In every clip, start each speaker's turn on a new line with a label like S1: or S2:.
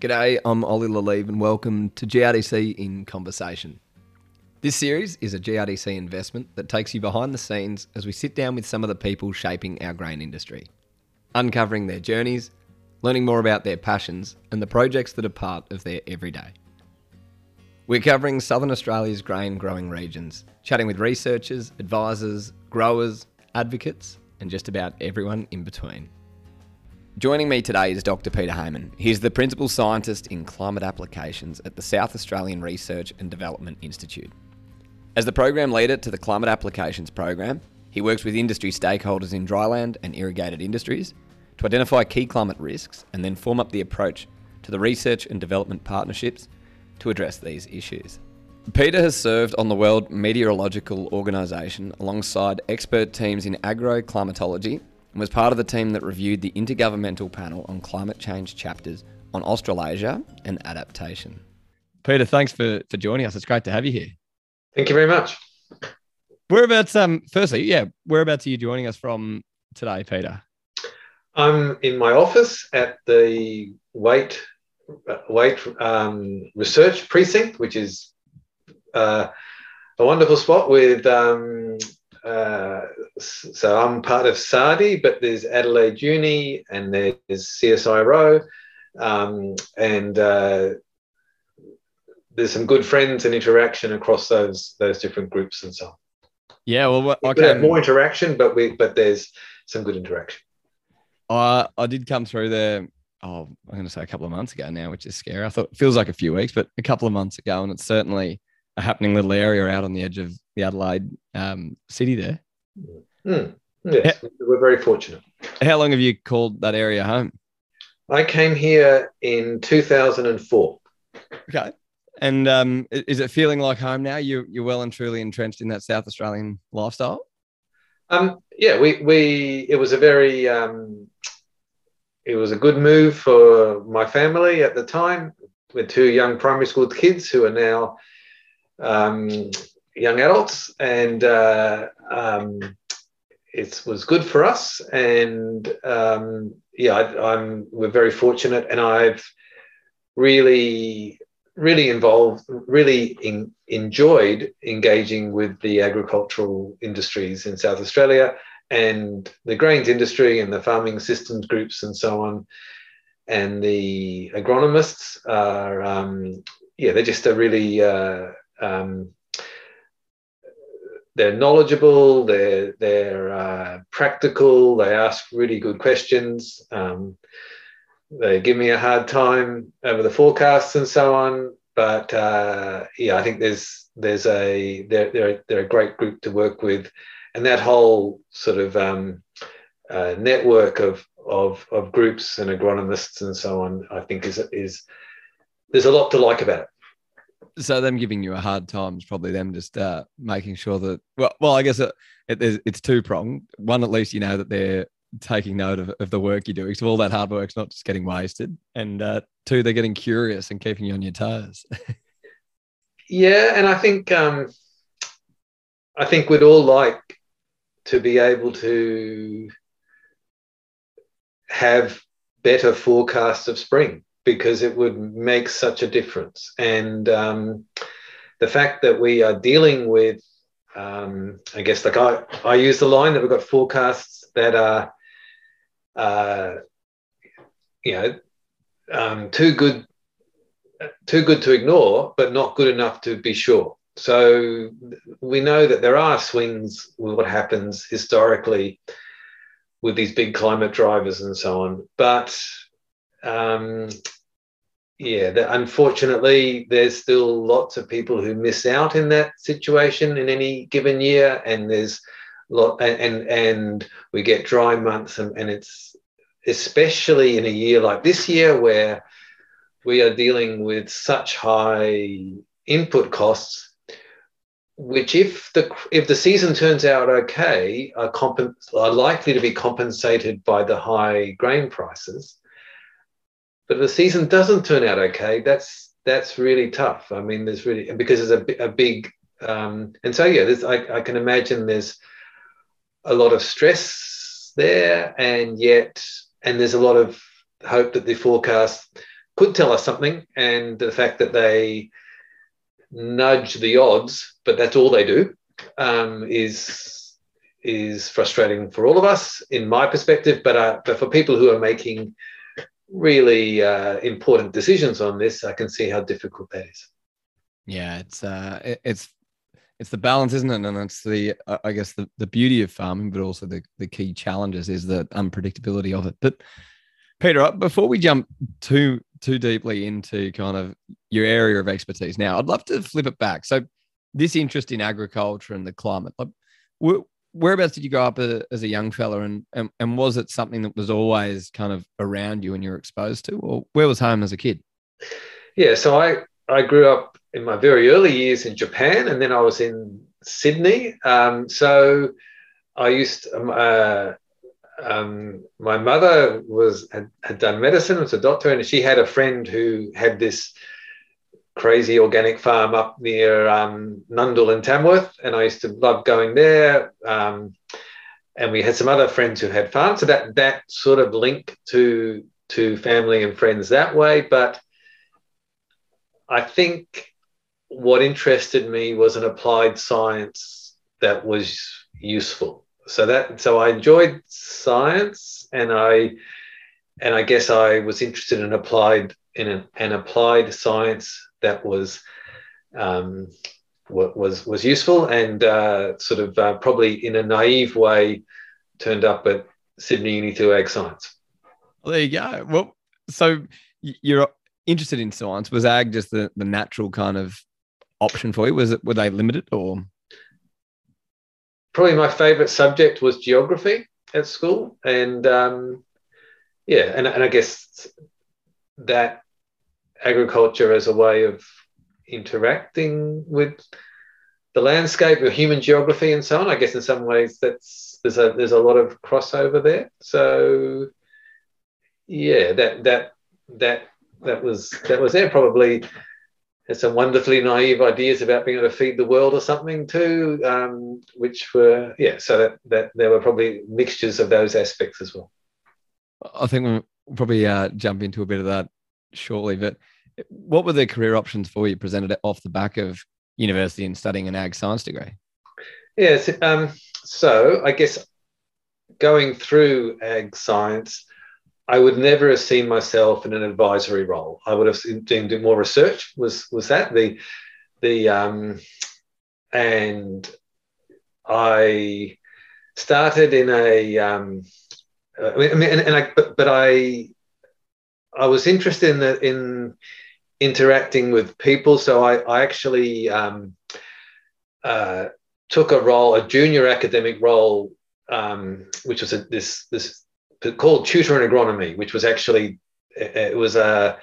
S1: G'day, I'm Ollie Lalive and welcome to GRDC in Conversation. This series is a GRDC investment that takes you behind the scenes as we sit down with some of the people shaping our grain industry, uncovering their journeys, learning more about their passions, and the projects that are part of their everyday. We're covering Southern Australia's grain growing regions, chatting with researchers, advisors, growers, advocates, and just about everyone in between. Joining me today is Dr. Peter Hayman. He's the Principal Scientist in Climate Applications at the South Australian Research and Development Institute. As the Program Leader to the Climate Applications Program, he works with industry stakeholders in dryland and irrigated industries to identify key climate risks and then form up the approach to the research and development partnerships to address these issues. Peter has served on the World Meteorological Organisation alongside expert teams in agroclimatology and was part of the team that reviewed the Intergovernmental Panel on Climate Change chapters on Australasia and adaptation. Peter, thanks for, for joining us. It's great to have you here.
S2: Thank you very much.
S1: Whereabouts, um, firstly, yeah, whereabouts are you joining us from today, Peter?
S2: I'm in my office at the Waite Waite um, Research Precinct, which is uh, a wonderful spot with. Um, uh, so I'm part of SARDI, but there's Adelaide Uni and there's CSIRO, um, and uh, there's some good friends and interaction across those those different groups and so on.
S1: Yeah, well,
S2: okay. more interaction, but we but there's some good interaction.
S1: I I did come through there oh, I'm going to say a couple of months ago now, which is scary. I thought it feels like a few weeks, but a couple of months ago, and it's certainly a happening little area out on the edge of the Adelaide um, city there.
S2: Mm. Yes, how, we're very fortunate.
S1: How long have you called that area home?
S2: I came here in 2004.
S1: Okay. And um, is it feeling like home now? You, you're well and truly entrenched in that South Australian lifestyle?
S2: Um, yeah, we, we it was a very um, it was a good move for my family at the time with two young primary school kids who are now um, young adults, and uh, um, it was good for us. And um, yeah, I, am we're very fortunate, and I've really really involved, really in, enjoyed engaging with the agricultural industries in South Australia and the grains industry and the farming systems groups and so on. And the agronomists are, um, yeah, they're just a really, uh, um, they're knowledgeable, they're, they're uh, practical, they ask really good questions. Um, they give me a hard time over the forecasts and so on. But uh, yeah, I think there's there's a they're, they're, they're a great group to work with and that whole sort of um, uh, network of, of, of groups and agronomists and so on, I think is is there's a lot to like about it.
S1: So them giving you a hard time is probably them just uh, making sure that well, well, I guess it, it, it's two pronged. One, at least you know that they're taking note of, of the work you're doing, so all that hard work's not just getting wasted. And uh, two, they're getting curious and keeping you on your toes.
S2: yeah, and I think um, I think we'd all like to be able to have better forecasts of spring because it would make such a difference. And um, the fact that we are dealing with, um, I guess, like I, I use the line that we've got forecasts that are, uh, you know, um, too good, too good to ignore, but not good enough to be sure. So we know that there are swings with what happens historically with these big climate drivers and so on. But um, yeah, the, unfortunately, there's still lots of people who miss out in that situation in any given year, and there's lot and and, and we get dry months, and, and it's especially in a year like this year where we are dealing with such high input costs which if the if the season turns out okay are, comp- are likely to be compensated by the high grain prices but if the season doesn't turn out okay that's that's really tough i mean there's really because there's a, a big um, and so yeah there's I, I can imagine there's a lot of stress there and yet and there's a lot of hope that the forecast could tell us something, and the fact that they nudge the odds, but that's all they do, um, is is frustrating for all of us, in my perspective. But uh, but for people who are making really uh, important decisions on this, I can see how difficult that is.
S1: Yeah, it's uh, it, it's it's the balance, isn't it? And it's the I guess the, the beauty of farming, but also the the key challenges is the unpredictability of it. But Peter, uh, before we jump too too deeply into kind of your area of expertise now, I'd love to flip it back. So this interest in agriculture and the climate, like, whereabouts did you grow up as a young fella, and, and and was it something that was always kind of around you and you were exposed to, or where was home as a kid?
S2: Yeah, so I I grew up in my very early years in Japan, and then I was in Sydney. Um, so I used um, uh, um, my mother was had, had, done medicine, was a doctor, and she had a friend who had this crazy organic farm up near um, Nundle and Tamworth, and I used to love going there. Um, and we had some other friends who had farms, so that that sort of link to to family and friends that way. But I think what interested me was an applied science that was useful. So that so I enjoyed science, and I and I guess I was interested in applied in an, an applied science that was um, was was useful and uh, sort of uh, probably in a naive way turned up at Sydney Uni to Ag Science.
S1: Well, there you go. Well, so you're interested in science. Was ag just the, the natural kind of option for you? Was it were they limited or?
S2: Probably my favourite subject was geography at school, and um, yeah, and, and I guess that agriculture as a way of interacting with the landscape of human geography and so on. I guess in some ways that's there's a there's a lot of crossover there. So yeah, that that that that was that was there probably had some wonderfully naive ideas about being able to feed the world or something too, um, which were yeah. So that that there were probably mixtures of those aspects as well.
S1: I think we'll probably uh, jump into a bit of that shortly. But what were the career options for you presented off the back of university and studying an ag science degree?
S2: Yes. Um, so I guess going through ag science, I would never have seen myself in an advisory role. I would have been doing more research. Was was that the the um, and I started in a um, I mean, and, and I but, but I I was interested in the, in interacting with people, so I, I actually um, uh, took a role, a junior academic role, um, which was a, this this called tutor in agronomy, which was actually it was a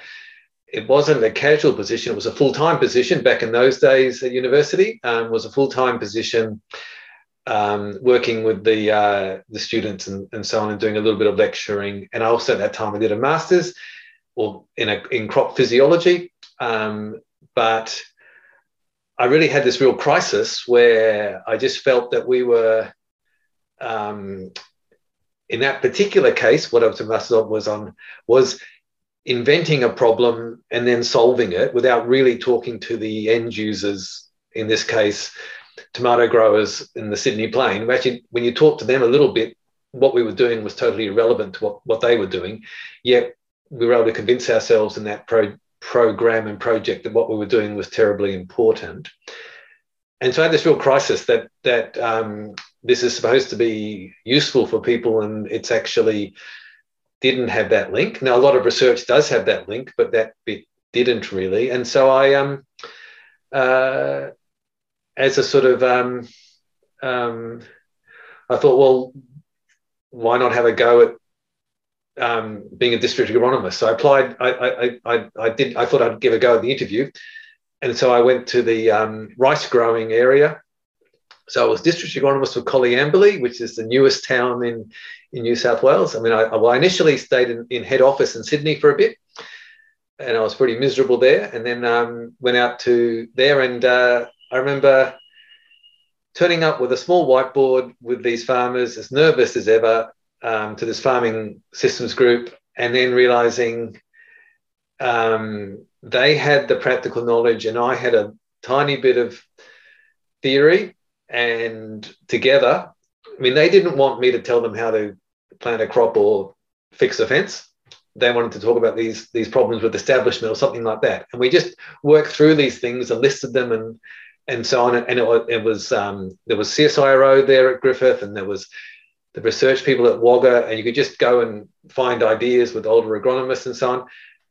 S2: it wasn't a casual position; it was a full time position back in those days at university. Um, was a full time position, um, working with the uh, the students and, and so on, and doing a little bit of lecturing. And I also at that time, I did a master's or in a in crop physiology, um, but I really had this real crisis where I just felt that we were um, in that particular case, what I was on was on was inventing a problem and then solving it without really talking to the end users. In this case, tomato growers in the Sydney Plain. Actually, when you talk to them a little bit, what we were doing was totally irrelevant to what, what they were doing. Yet we were able to convince ourselves in that pro- program and project that what we were doing was terribly important. And so I had this real crisis that that um, this is supposed to be useful for people and it's actually didn't have that link. Now, a lot of research does have that link, but that bit didn't really. And so I, um, uh, as a sort of, um, um, I thought, well, why not have a go at um, being a district agronomist? So I applied. I, I, I, I, did. I thought I'd give a go at the interview, and so I went to the um, rice growing area so I was district agronomist for Coleambally, which is the newest town in, in New South Wales. I mean, I, well, I initially stayed in, in head office in Sydney for a bit, and I was pretty miserable there. And then um, went out to there, and uh, I remember turning up with a small whiteboard with these farmers, as nervous as ever, um, to this farming systems group, and then realizing um, they had the practical knowledge, and I had a tiny bit of theory. And together, I mean, they didn't want me to tell them how to plant a crop or fix a fence. They wanted to talk about these these problems with establishment or something like that. And we just worked through these things and listed them and and so on. And it, it was um, there was CSIRO there at Griffith, and there was the research people at Wagga, and you could just go and find ideas with older agronomists and so on.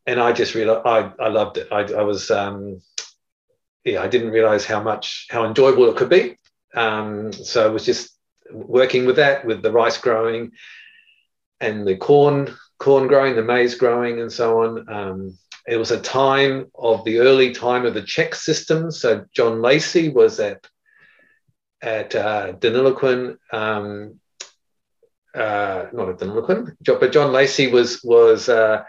S2: And I just realized I, I loved it. I, I was um, yeah, I didn't realize how much how enjoyable it could be. Um, so it was just working with that, with the rice growing, and the corn corn growing, the maize growing, and so on. Um, it was a time of the early time of the check system. So John Lacey was at at uh, Deniliquin, um, uh, not at Deniliquin, but John Lacey was was uh,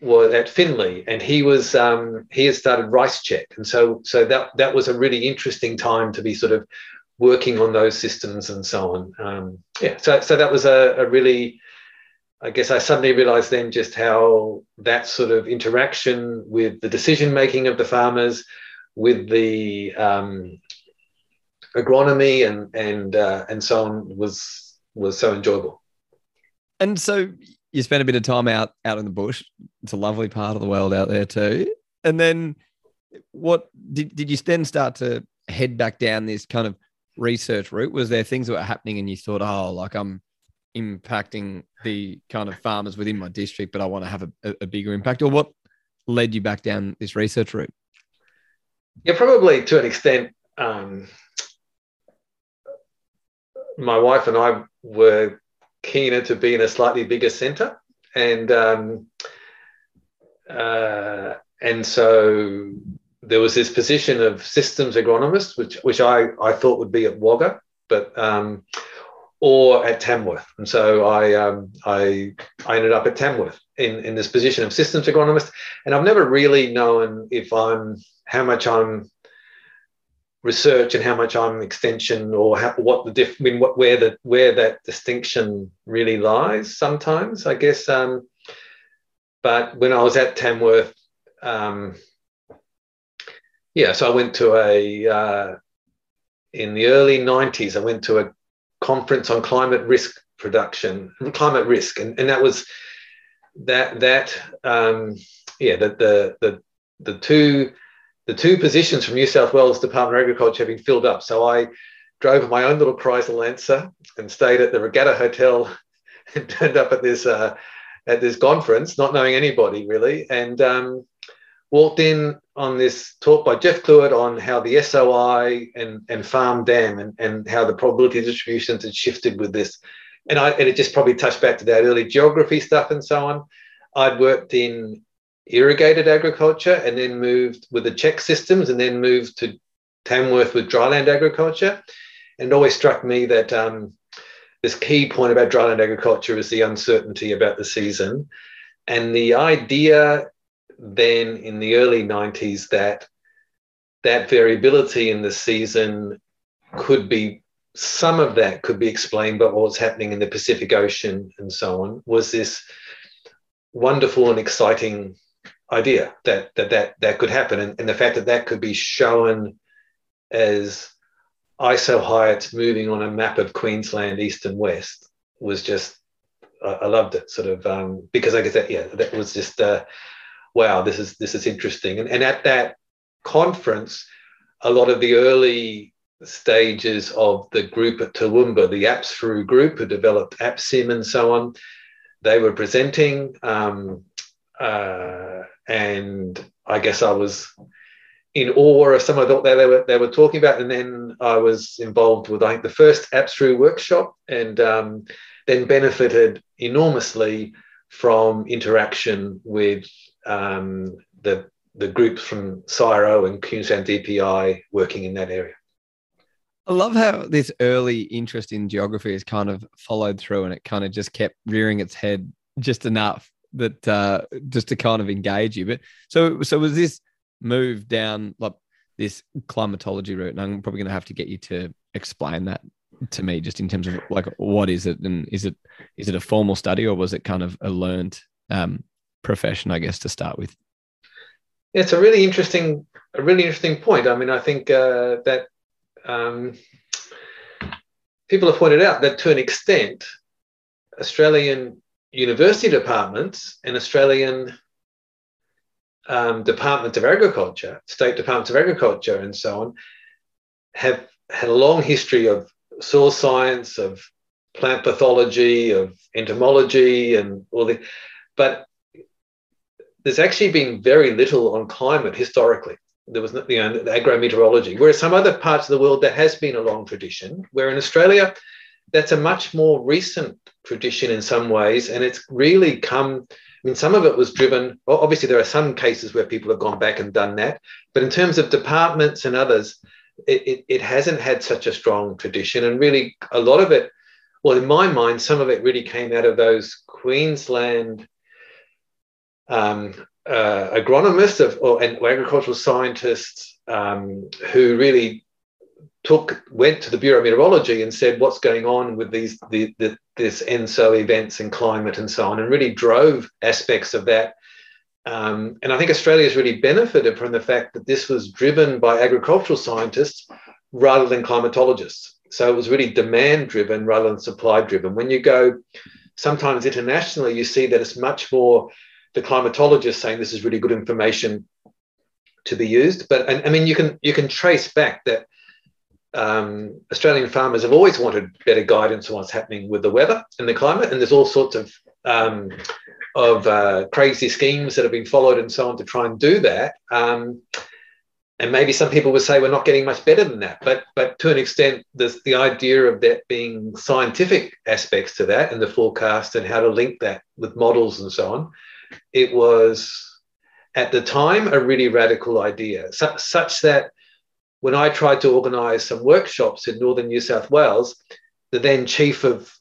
S2: was at Finley, and he was um, he had started Rice Check, and so so that that was a really interesting time to be sort of working on those systems and so on. Um, yeah, so so that was a, a really I guess I suddenly realized then just how that sort of interaction with the decision making of the farmers, with the um, agronomy and and uh, and so on was was so enjoyable.
S1: And so you spent a bit of time out out in the bush. It's a lovely part of the world out there too. And then what did did you then start to head back down this kind of research route? Was there things that were happening and you thought, oh, like I'm impacting the kind of farmers within my district, but I want to have a, a bigger impact? Or what led you back down this research route?
S2: Yeah, probably to an extent. Um, my wife and I were keener to be in a slightly bigger centre, and um, uh, and so there was this position of systems agronomist, which which I I thought would be at Wagga, but um, or at Tamworth. And so I, um, I, I ended up at Tamworth in, in this position of systems agronomist. And I've never really known if I'm, how much I'm research and how much I'm an extension or how, what the diff, I mean, what, where the, where that distinction really lies sometimes, I guess. Um, but when I was at Tamworth, um, yeah, so I went to a, uh, in the early 90s, I went to a conference on climate risk production, climate risk, and, and that was that that um, yeah the, the the the two the two positions from New South Wales Department of Agriculture have been filled up. So I drove my own little Chrysler Lancer and stayed at the Regatta Hotel and turned up at this uh, at this conference, not knowing anybody really, and um, walked in on this talk by Jeff Clewett on how the SOI and, and farm dam and, and how the probability distributions had shifted with this. And I and it just probably touched back to that early geography stuff and so on. I'd worked in irrigated agriculture and then moved with the check systems and then moved to Tamworth with dryland agriculture. And it always struck me that um, this key point about dryland agriculture is the uncertainty about the season. And the idea then in the early 90s that that variability in the season could be some of that could be explained by what's happening in the Pacific Ocean and so on was this wonderful and exciting idea that that that, that could happen and, and the fact that that could be shown as isohyets moving on a map of Queensland east and west was just I, I loved it sort of um, because I guess that yeah that was just uh, wow, this is this is interesting. And, and at that conference, a lot of the early stages of the group at Toowoomba, the APSRU group who developed APSIM and so on, they were presenting. Um, uh, and I guess I was in awe of some of what they were, they were talking about. And then I was involved with, I think, the first APSRU workshop and um, then benefited enormously from interaction with um, the the groups from CSIRO and Queensland DPI working in that area.
S1: I love how this early interest in geography has kind of followed through and it kind of just kept rearing its head just enough that uh, just to kind of engage you. But so so was this move down like this climatology route? And I'm probably going to have to get you to explain that to me, just in terms of like what is it and is it is it a formal study or was it kind of a learned um, profession, I guess, to start with?
S2: it's a really interesting, a really interesting point. I mean, I think uh, that um, people have pointed out that to an extent, Australian university departments and Australian um, of agriculture, state departments of agriculture, and so on, have had a long history of soil science, of plant pathology, of entomology, and all the. But there's actually been very little on climate historically. There was, you know, agrometeorology. Whereas some other parts of the world, there has been a long tradition. Where in Australia, that's a much more recent tradition in some ways, and it's really come. I mean, some of it was driven. Well, obviously, there are some cases where people have gone back and done that, but in terms of departments and others, it, it, it hasn't had such a strong tradition, and really a lot of it. Well, in my mind, some of it really came out of those Queensland um, uh, agronomists of, or, and agricultural scientists um, who really took went to the Bureau of Meteorology and said what's going on with these the, the, this ENSO events and climate and so on, and really drove aspects of that. Um, and I think Australia has really benefited from the fact that this was driven by agricultural scientists rather than climatologists. So it was really demand driven rather than supply driven. When you go sometimes internationally, you see that it's much more the climatologist saying this is really good information to be used. But I mean, you can you can trace back that um, Australian farmers have always wanted better guidance on what's happening with the weather and the climate, and there's all sorts of um, of uh, crazy schemes that have been followed and so on to try and do that. Um, and maybe some people would say we're not getting much better than that, but but to an extent, there's the idea of that being scientific aspects to that and the forecast and how to link that with models and so on it was at the time a really radical idea, su- such that when I tried to organize some workshops in northern New South Wales, the then chief of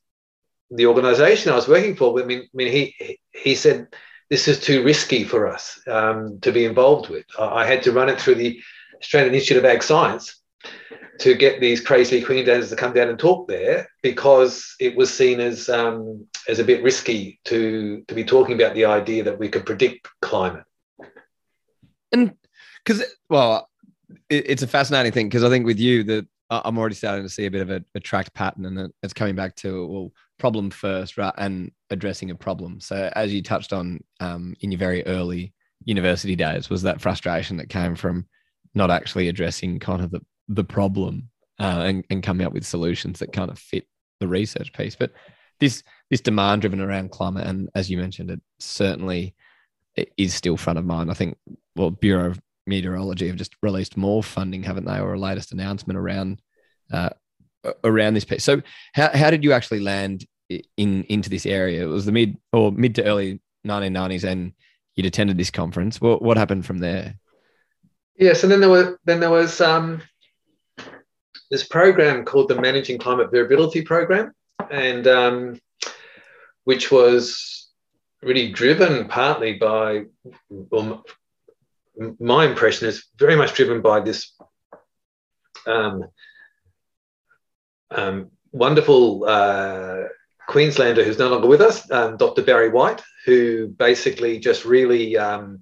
S2: the organization I was working for, I mean, I mean he, he said, this is too risky for us um, to be involved with. I had to run it through the Australian Institute of Ag Science to get these crazy Queenslanders to come down and talk there because it was seen as um, as a bit risky to to be talking about the idea that we could predict climate.
S1: And because well, it, it's a fascinating thing because I think with you that I'm already starting to see a bit of a, a tracked pattern, and it's coming back to well, problem first, right, and addressing a problem. So as you touched on um, in your very early university days, was that frustration that came from not actually addressing kind of the the problem uh, and, and coming up with solutions that kind of fit the research piece. But this this demand driven around climate, and as you mentioned, it certainly is still front of mind. I think well, Bureau of Meteorology have just released more funding, haven't they, or a latest announcement around uh, around this piece. So, how how did you actually land in into this area? It was the mid or mid to early 1990s, and you'd attended this conference. What what happened from there?
S2: Yes, and then there were then there was um, this program called the Managing Climate Variability Program, and um, which was really driven partly by, my impression is very much driven by this um, um, wonderful uh, Queenslander who's no longer with us, um, Dr. Barry White, who basically just really um,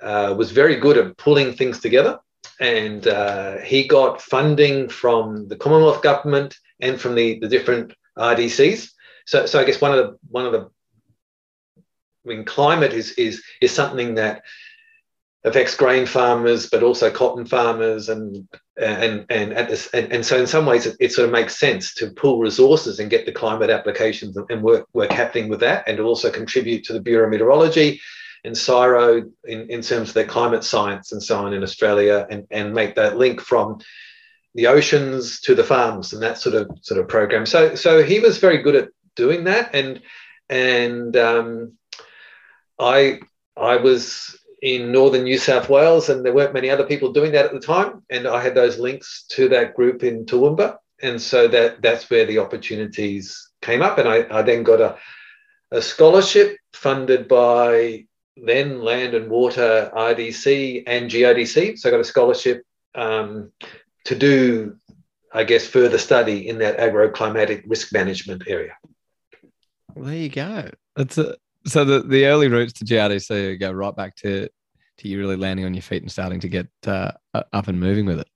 S2: uh, was very good at pulling things together and uh, he got funding from the Commonwealth government and from the, the different RDCs. So, so I guess one of the one of the I mean, climate is is is something that affects grain farmers, but also cotton farmers, and and and at this, and, and so in some ways it, it, sort of makes sense to pull resources and get the climate applications and work work happening with that, and also contribute to the Bureau of Meteorology and CSIRO in, in terms of their climate science and so on in Australia and, and make that link from the oceans to the farms and that sort of sort of program. So so he was very good at doing that and and um, I I was in northern New South Wales and there weren't many other people doing that at the time and I had those links to that group in Toowoomba and so that that's where the opportunities came up and I, I then got a, a scholarship funded by then Land and Water RDC and GRDC. So I got a scholarship um, to do, I guess, further study in that agroclimatic risk management area.
S1: There you go. That's a, so the, the early roots to GRDC go right back to to you really landing on your feet and starting to get uh, up and moving with it?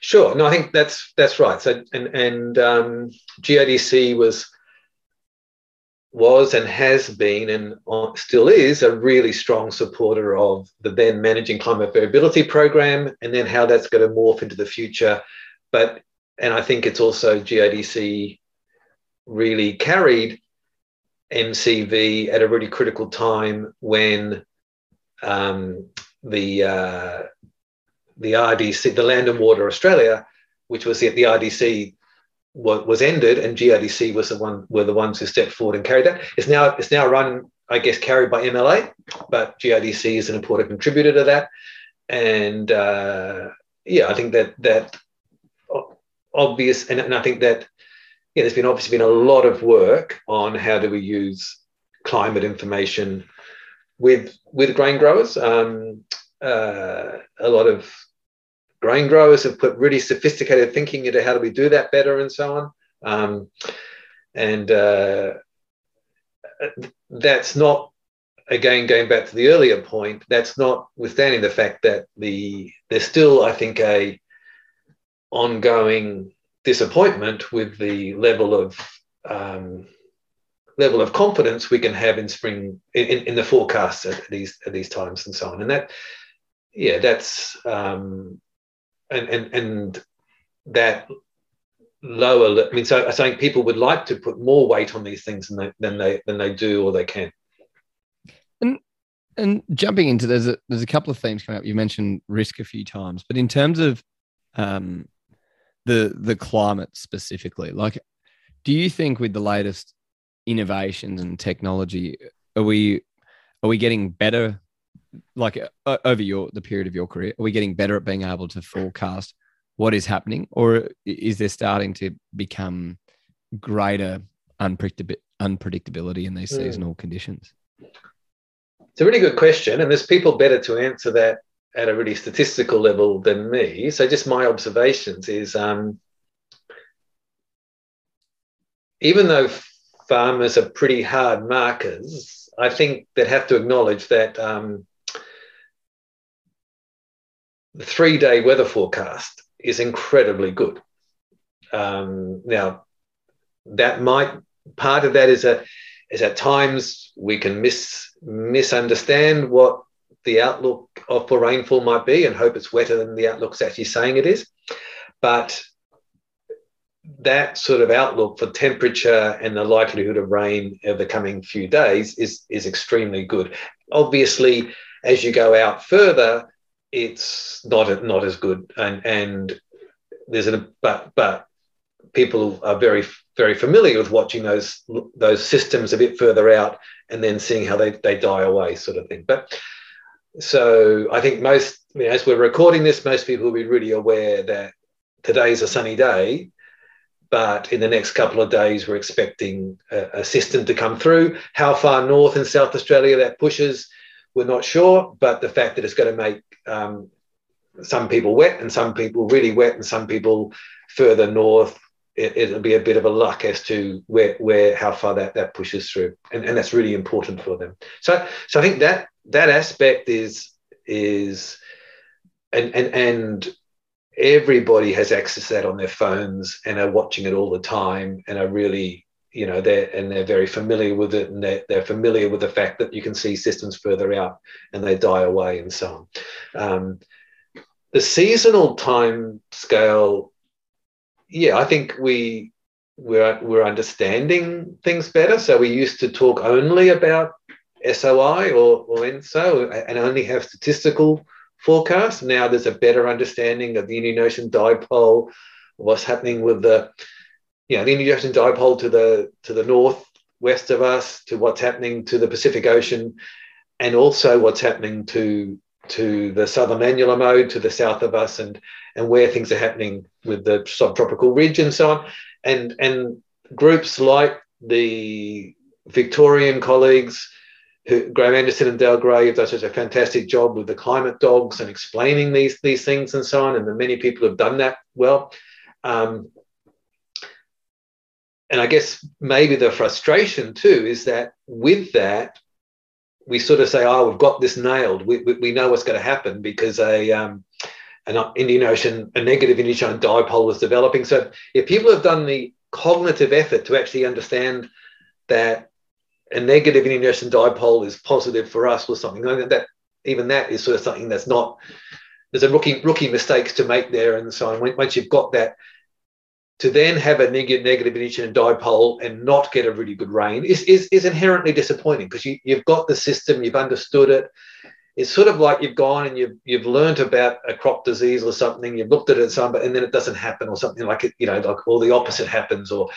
S2: Sure. No, I think that's that's right. So and and um, GRDC was was and has been and still is a really strong supporter of the then managing climate variability program and then how that's going to morph into the future. But and I think it's also GRDC really carried MCV at a really critical time when um, the uh, the RDC, the Land and Water Australia, which was the, the RDC was ended, and GRDC was the one were the ones who stepped forward and carried that. It's now it's now run, I guess, carried by MLA, but GRDC is an important contributor to that. And uh, yeah, I think that that obvious, and, and I think that yeah, there's been obviously been a lot of work on how do we use climate information with with grain growers. Um, uh, a lot of grain growers have put really sophisticated thinking into how do we do that better and so on. Um, and uh, that's not again going back to the earlier point. That's not withstanding the fact that the there's still I think a ongoing disappointment with the level of um, level of confidence we can have in spring in, in the forecasts at these at these times and so on. And that yeah that's um, and and and that lower i mean so i think people would like to put more weight on these things than they than they than they do or they can.
S1: And and jumping into there's a there's a couple of themes coming up. You mentioned risk a few times but in terms of um the the climate specifically? Like do you think with the latest innovations and technology are we are we getting better like uh, over your the period of your career are we getting better at being able to forecast what is happening? Or is there starting to become greater unpredictability in these mm. seasonal conditions?
S2: It's a really good question and there's people better to answer that at a really statistical level than me. So just my observations is um, even though farmers are pretty hard markers, I think they'd have to acknowledge that um, the three day weather forecast is incredibly good. Um, now, that might part of that is a is at times we can mis misunderstand what the outlook for rainfall might be and hope it's wetter than the outlook's actually saying it is. But that sort of outlook for temperature and the likelihood of rain over the coming few days is, is extremely good. Obviously, as you go out further, it's not not as good, and and there's a but but people are very very familiar with watching those those systems a bit further out and then seeing how they, they die away, sort of thing. But so I think most, as we're recording this, most people will be really aware that today's a sunny day, but in the next couple of days, we're expecting a, a system to come through. How far north in South Australia that pushes, we're not sure, but the fact that it's going to make um, some people wet and some people really wet and some people further north it, will be a bit of a luck as to where, where how far that, that pushes through. And, and that's really important for them. So, so I think that that aspect is is and and and everybody has access to that on their phones and are watching it all the time and are really you know they're and they're very familiar with it and they're, they're familiar with the fact that you can see systems further out and they die away and so on. Um, the seasonal time scale yeah i think we we're, we're understanding things better. So we used to talk only about SOI or, or ENSO and only have statistical forecasts. Now there's a better understanding of the Indian Ocean dipole, what's happening with the, you know, the Indian Ocean dipole to the to the north west of us, to what's happening to the Pacific Ocean, and also what's happening to to the southern annular mode to the south of us, and and where things are happening with the subtropical ridge and so on, and and groups like the Victorian colleagues who, Graeme Anderson and Dale Grey does such a fantastic job with the climate dogs and explaining these these things and so on, and the many people have done that well. Um, and I guess maybe the frustration too is that with that, we sort of say, "Oh, we've got this nailed. We, we, we know what's going to happen because a um, an Indian Ocean, a negative Indian Ocean dipole was developing." So if people have done the cognitive effort to actually understand that a negative Ocean dipole is positive for us or something, like that even that is sort of something that's not. There's a rookie rookie mistakes to make there and so on. Once you've got that to then have a negative, negative Indian dipole and not get a really good rain is, is, is inherently disappointing because you, you've got the system, you've understood it. It's sort of like you've gone and you've, you've learned about a crop disease or something, you've looked at it some, but and then it doesn't happen or something like it, you know, like all the opposite happens or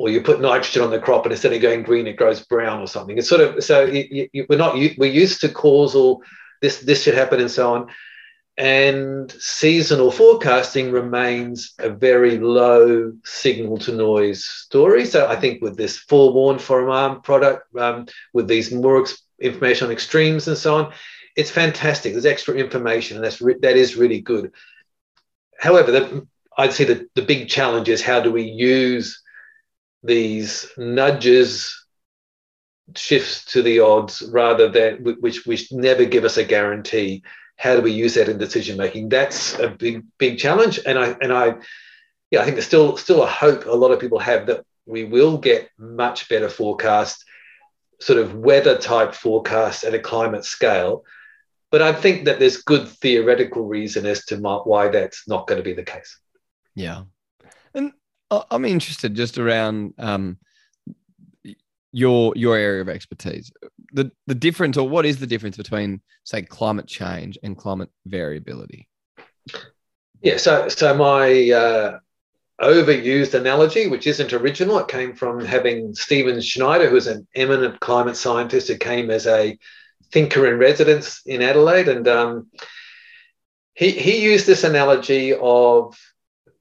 S2: or you put nitrogen on the crop and instead of going green, it grows brown or something. It's sort of, so you, you, we're not, we're used to causal, this, this should happen and so on and seasonal forecasting remains a very low signal to noise story. So I think with this forewarn farm product, um, with these more ex- information on extremes and so on, it's fantastic. There's extra information, and that's re- that is really good. However, the, I'd say that the big challenge is how do we use these nudges shifts to the odds rather than which which never give us a guarantee how do we use that in decision making? That's a big, big challenge. And I and I yeah, I think there's still still a hope a lot of people have that we will get much better forecast, sort of weather type forecast at a climate scale. But I think that there's good theoretical reason as to why that's not going to be the case.
S1: Yeah. And I'm interested just around um, your your area of expertise. The the difference or what is the difference between say climate change and climate variability?
S2: Yeah so so my uh, overused analogy which isn't original it came from having Stephen Schneider who's an eminent climate scientist who came as a thinker in residence in Adelaide. And um, he, he used this analogy of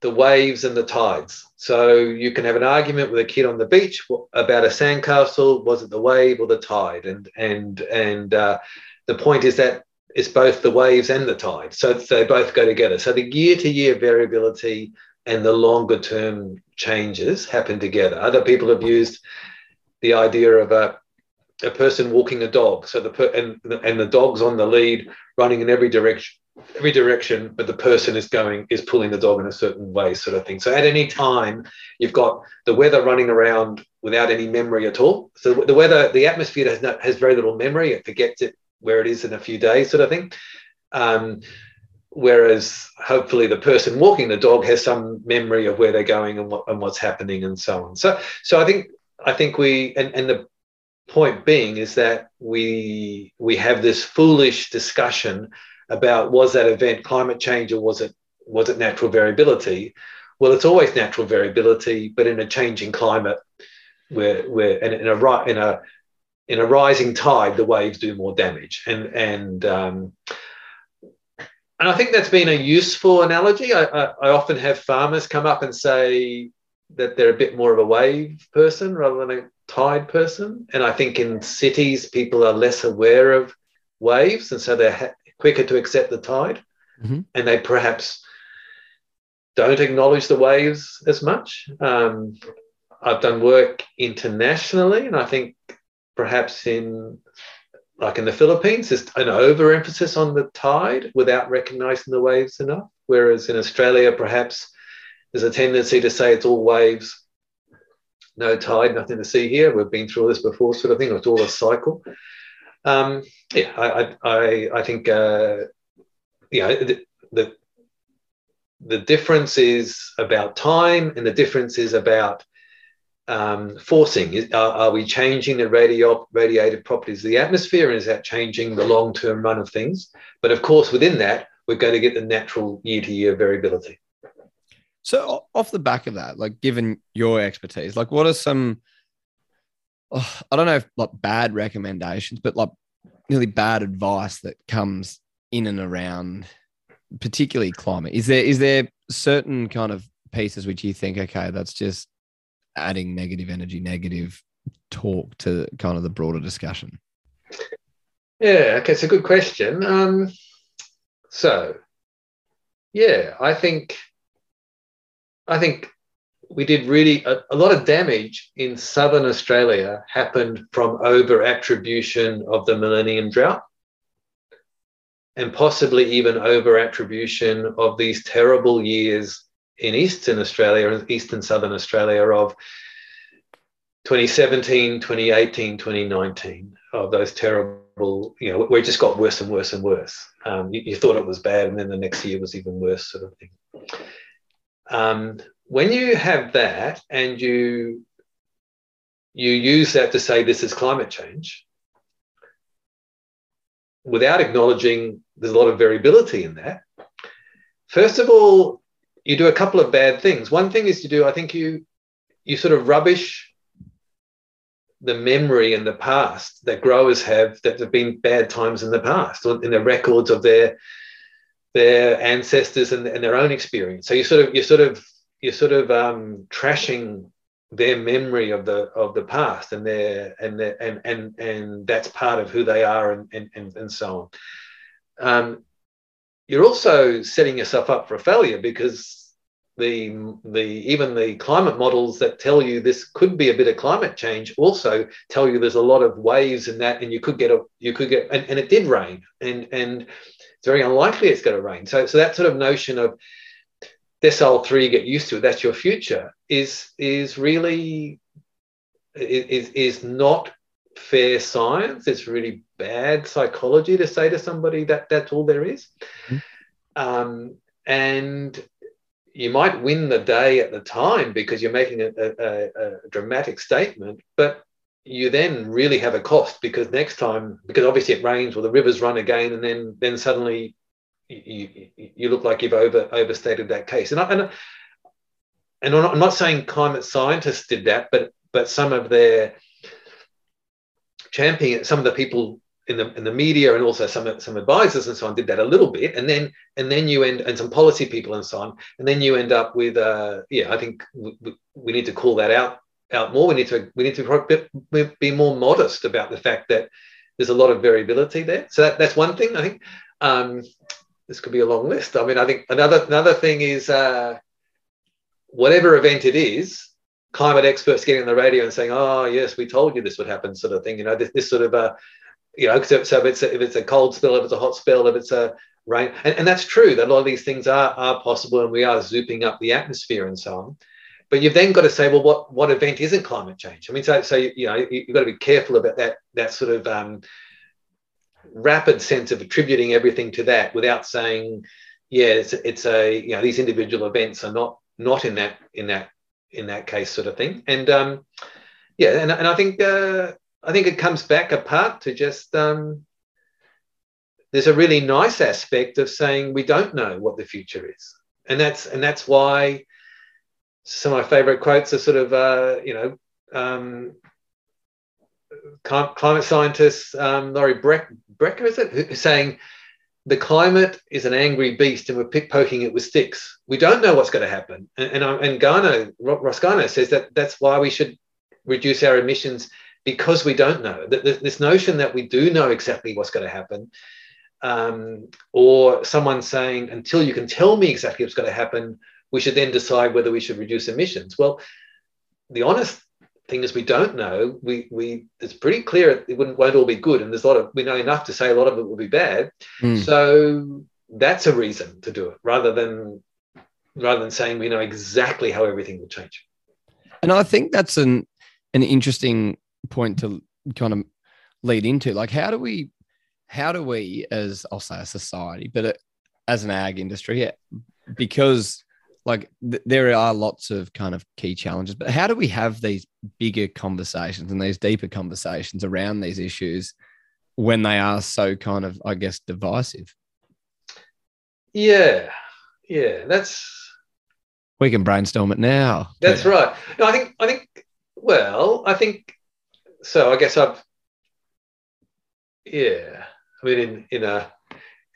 S2: the waves and the tides. So you can have an argument with a kid on the beach about a sandcastle. Was it the wave or the tide? And and and uh, the point is that it's both the waves and the tide. So they both go together. So the year to year variability and the longer term changes happen together. Other people have used the idea of a a person walking a dog. So the per- and and the dog's on the lead, running in every direction every direction, but the person is going is pulling the dog in a certain way, sort of thing. So at any time, you've got the weather running around without any memory at all. So the weather, the atmosphere has has very little memory. It forgets it where it is in a few days, sort of thing. Um, whereas hopefully the person walking the dog has some memory of where they're going and, what, and what's happening and so on. So so I think I think we and, and the point being is that we we have this foolish discussion about was that event climate change or was it was it natural variability? Well, it's always natural variability, but in a changing climate, where where in, in a in a in a rising tide, the waves do more damage, and and um, and I think that's been a useful analogy. I, I, I often have farmers come up and say that they're a bit more of a wave person rather than a tide person, and I think in cities people are less aware of waves, and so they're quicker to accept the tide, mm-hmm. and they perhaps don't acknowledge the waves as much. Um, I've done work internationally, and I think perhaps in like in the Philippines, there's an overemphasis on the tide without recognizing the waves enough. Whereas in Australia, perhaps there's a tendency to say it's all waves, no tide, nothing to see here. We've been through this before, sort of thing. It's all a cycle. Um, yeah, I, I, I think uh, you know the, the the difference is about time, and the difference is about um, forcing. Are, are, we changing the radio, radiative properties of the atmosphere, and is that changing the long term run of things? But of course, within that, we're going to get the natural year to year variability.
S1: So, off the back of that, like given your expertise, like what are some oh, I don't know if like bad recommendations, but like really bad advice that comes in and around, particularly climate. Is there is there certain kind of pieces which you think, okay, that's just adding negative energy, negative talk to kind of the broader discussion?
S2: Yeah, okay, it's a good question. Um, so, yeah, I think, I think we did really a, a, lot of damage in southern Australia happened from over attribution of the millennium drought and possibly even over attribution of these terrible years in eastern Australia, eastern southern Australia of 2017, 2018, 2019 of those terrible, you know, where it just got worse and worse and worse. Um, you, you, thought it was bad, and then the next year was even worse, sort of thing. Um, when you have that and you you use that to say this is climate change without acknowledging there's a lot of variability in that first of all you do a couple of bad things. One thing is to do i think you you sort of rubbish the memory in the past that growers have that have been bad times in the past in the records of their their ancestors and, and their own experience. So you sort of you sort of you're sort of um, trashing their memory of the of the past and their and their, and and and that's part of who they are and and and, and so on. Um, you're also setting yourself up for failure because the the even the climate models that tell you this could be a bit of climate change also tell you there's a lot of waves in that and you could get a you could get and, and it did rain and and it's very unlikely it's going to rain so so that sort of notion of decile three, get used to it, that's your future, is is really is, is not fair science. It's really bad psychology to say to somebody that that's all there is. Mm-hmm. Um, and you might win the day at the time because you're making a, a, a, dramatic statement, but you then really have a cost because next time, because obviously it rains or the rivers run again, and then then suddenly you, you look like you've over overstated that case. And I, and, and I'm not saying climate scientists did that, but but some of their champion, some of the people in the in the media and also some some advisors and so on did that a little bit, and then and then you end and some policy people and so on, and then you end up with uh, yeah, I think we, we need to call that out out more. We need to we need to be more modest about the fact that there's a lot of variability there. So that, that's one thing I think. Um, this could be a long list. I mean, I think another another thing is uh, whatever event it is, climate experts getting on the radio and saying, "Oh, yes, we told you this would happen," sort of thing. You know, this, this sort of uh, you know, so, if it's a, if it's a cold spell, if it's a hot spell, if it's a rain, and, and that's true that a lot of these things are are possible, and we are zooping up the atmosphere and so on. But you've then got to say, well, what what event isn't climate change? I mean, so so you know, you've got to be careful about that that sort of um, rapid sense of attributing everything to that without saying, yeah, it's, it's a you know these individual events are not not in that in that in that case sort of thing. And um, yeah, and, and I think uh, I think it comes back apart to just um, there's a really nice aspect of saying we don't know what the future is, and that's and that's why some of my favorite quotes are sort of uh, you know um, climate scientist um, Laurie Breck, Broecker, is it, saying the climate is an angry beast and we're pickpoking it with sticks. We don't know what's going to happen. And, and, um, and Garnaut says that that's why we should reduce our emissions because we don't know. This notion that we do know exactly what's going to happen, um, or someone saying, until you can tell me exactly what's going to happen, we should then decide whether we should reduce emissions. Well, the honest things we don't know, we we it's pretty clear it wouldn't won't all be good, and there's a lot of we know enough to say a lot of it will be bad. Mm. So that's a reason to do it, rather than rather than saying we know exactly how everything will change.
S1: And I think that's an an interesting point to kind of lead into. Like, how do we how do we, as I'll say, a society, but as an ag industry, because like th- there are lots of kind of key challenges but how do we have these bigger conversations and these deeper conversations around these issues when they are so kind of i guess divisive?
S2: Yeah yeah that's
S1: we can brainstorm it now.
S2: That's right. No i think i think well i think so i guess i've yeah i mean in in a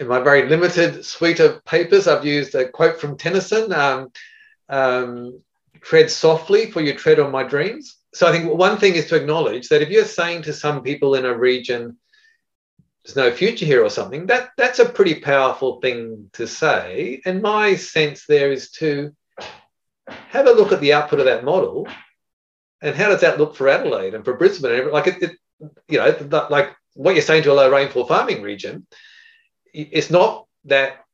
S2: in my very limited suite of papers, I've used a quote from Tennyson um, um, tread softly, for you tread on my dreams. So I think one thing is to acknowledge that if you're saying to some people in a region, there's no future here or something, that, that's a pretty powerful thing to say. And my sense there is to have a look at the output of that model, and how does that look for Adelaide and for Brisbane and like it, it you know, like what you're saying to a low rainfall farming region, it's not that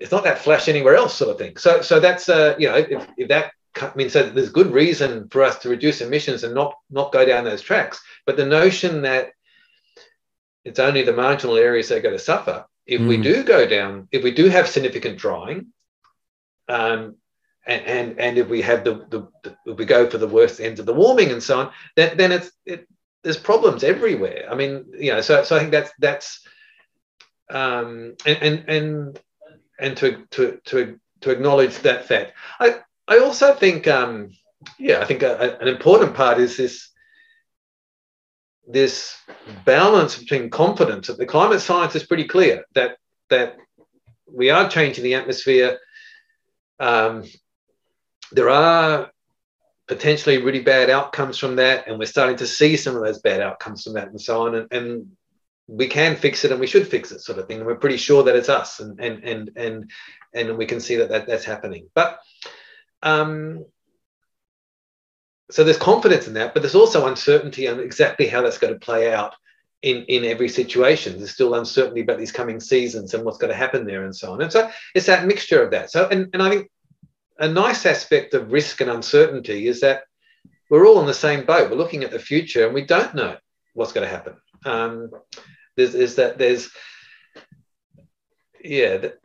S2: it's not that flash anywhere else sort of thing. So so that's uh, you know if, if that I mean so there's good reason for us to reduce emissions and not not go down those tracks. But the notion that it's only the marginal areas that are going to suffer if mm. we do go down, if we do have significant drying, um, and, and and if we have the, the, the, if we go for the worst ends of the warming and so on, then then it's it, there's problems everywhere. I mean, you know, so so I think that's that's um, and and and to to to to acknowledge that fact. I I also think um, yeah, I think a, a, an important part is this this balance between confidence that the climate science is pretty clear that that we are changing the atmosphere. Um, there are potentially really bad outcomes from that, and we're starting to see some of those bad outcomes from that, and so on. And, and we can fix it, and we should fix it, sort of thing. And we're pretty sure that it's us, and and and and and we can see that, that that's happening. But um, so there's confidence in that, but there's also uncertainty on exactly how that's going to play out in, in every situation. There's still uncertainty about these coming seasons and what's going to happen there and so on. And so it's that mixture of that. So, and, and I think a nice aspect of risk and uncertainty is that we're all in the same boat. We're looking at the future and we don't know what's going to happen. Um, there's, is that there's, yeah, that,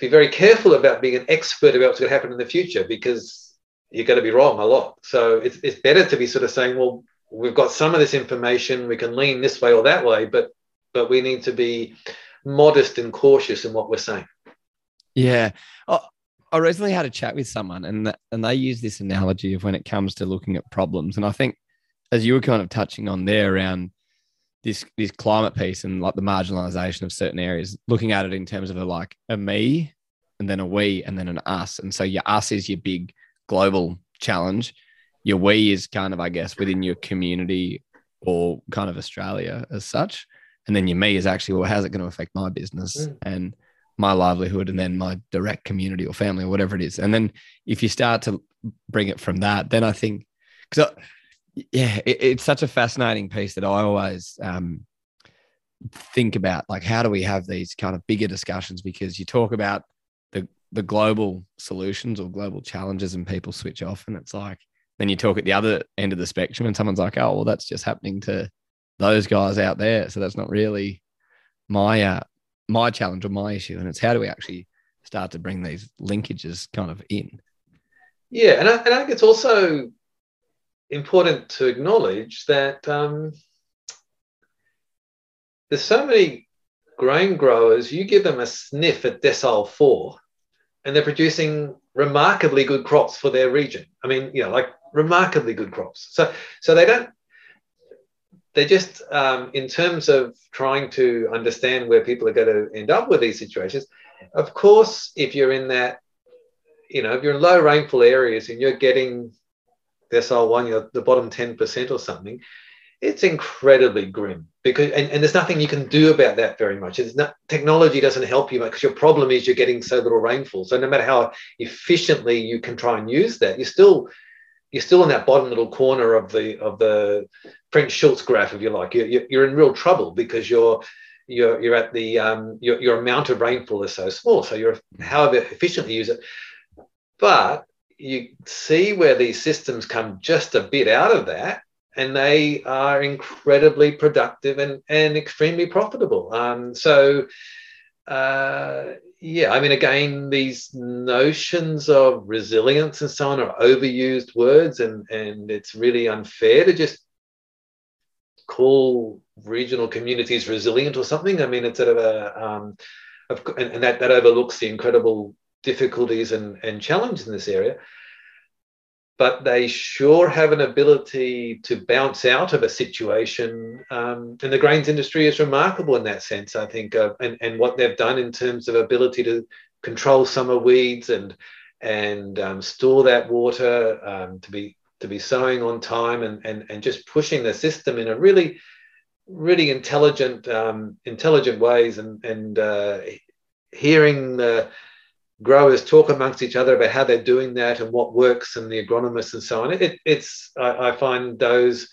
S2: be very careful about being an expert about what's going to happen in the future because you're going to be wrong a lot. So it's, it's better to be sort of saying, well, we've got some of this information, we can lean this way or that way, but but we need to be modest and cautious in what we're saying.
S1: Yeah. I recently had a chat with someone and and they use this analogy of when it comes to looking at problems. And I think as you were kind of touching on there around this this climate piece and like the marginalization of certain areas, looking at it in terms of a like a me and then a we and then an us. And so your us is your big global challenge. Your we is kind of, I guess, within your community or kind of Australia as such. And then your me is actually, well, how's it going to affect my business mm. and my livelihood and then my direct community or family or whatever it is. And then if you start to bring it from that, then I think, because yeah, it, it's such a fascinating piece that I always um, think about. Like, how do we have these kind of bigger discussions? Because you talk about the the global solutions or global challenges and people switch off and it's like then you talk at the other end of the spectrum and someone's like oh well that's just happening to those guys out there so that's not really my uh, my challenge or my issue and it's how do we actually start to bring these linkages kind of in
S2: yeah and I, and I think it's also important to acknowledge that um, there's so many grain growers you give them a sniff at decile four and they're producing remarkably good crops for their region. I mean, you know, like remarkably good crops. So, so they don't. They just, um, in terms of trying to understand where people are going to end up with these situations. Of course, if you're in that, you know, if you're in low rainfall areas and you're getting decile one, you're the bottom ten percent or something, it's incredibly grim because and, and there's nothing you can do about that very much. It's not technology doesn't help you because your problem is you're getting so little rainfall. So no matter how efficiently you can try and use that you're still you're still in that bottom little corner of the of the French-Schultz graph if you like. You're, you're in real trouble because you're you're, you're at the um, your, your amount of rainfall is so small. So you're however efficiently use it. But you see where these systems come just a bit out of that and they are incredibly productive and, and extremely profitable. Um, so, uh, yeah, I mean, again, these notions of resilience and so on are overused words, and, and it's really unfair to just call regional communities resilient or something. I mean, it's sort of a, um, and, and that, that overlooks the incredible difficulties and, and challenges in this area but they sure have an ability to bounce out of a situation. Um, and the grains industry is remarkable in that sense, I think, uh, and, and what they've done in terms of ability to control summer weeds and and um, store that water um, to be to be sowing on time and, and and just pushing the system in a really really intelligent um, intelligent ways and and uh, hearing the growers talk amongst each other about how they're doing that and what works and the agronomists and so on. It, it's I, I, find those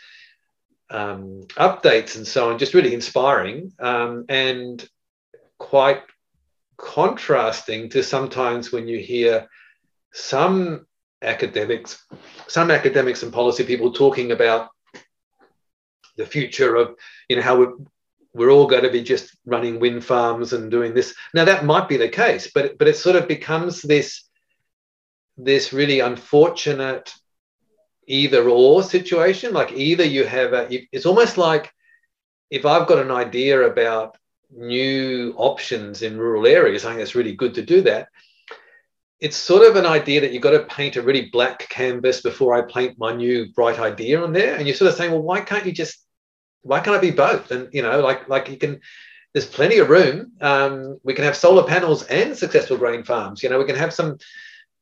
S2: um, updates and so on just really inspiring um, and quite contrasting to sometimes when you hear some academics, some academics and policy people talking about the future of you know how we're, all going to be just running wind farms and doing this. Now that might be the case, but but it sort of becomes this this really unfortunate either or situation. Like either you have a, it's almost like if I've got an idea about new options in rural areas, I think it's really good to do that. It's sort of an idea that you've got to paint a really black canvas before I paint my new bright idea on there. And you're sort of saying, well, why can't you just, why can't I be both? And, you know, like, like you can, there's plenty of room. Um, we can have solar panels and successful grain farms. You know, we can have some,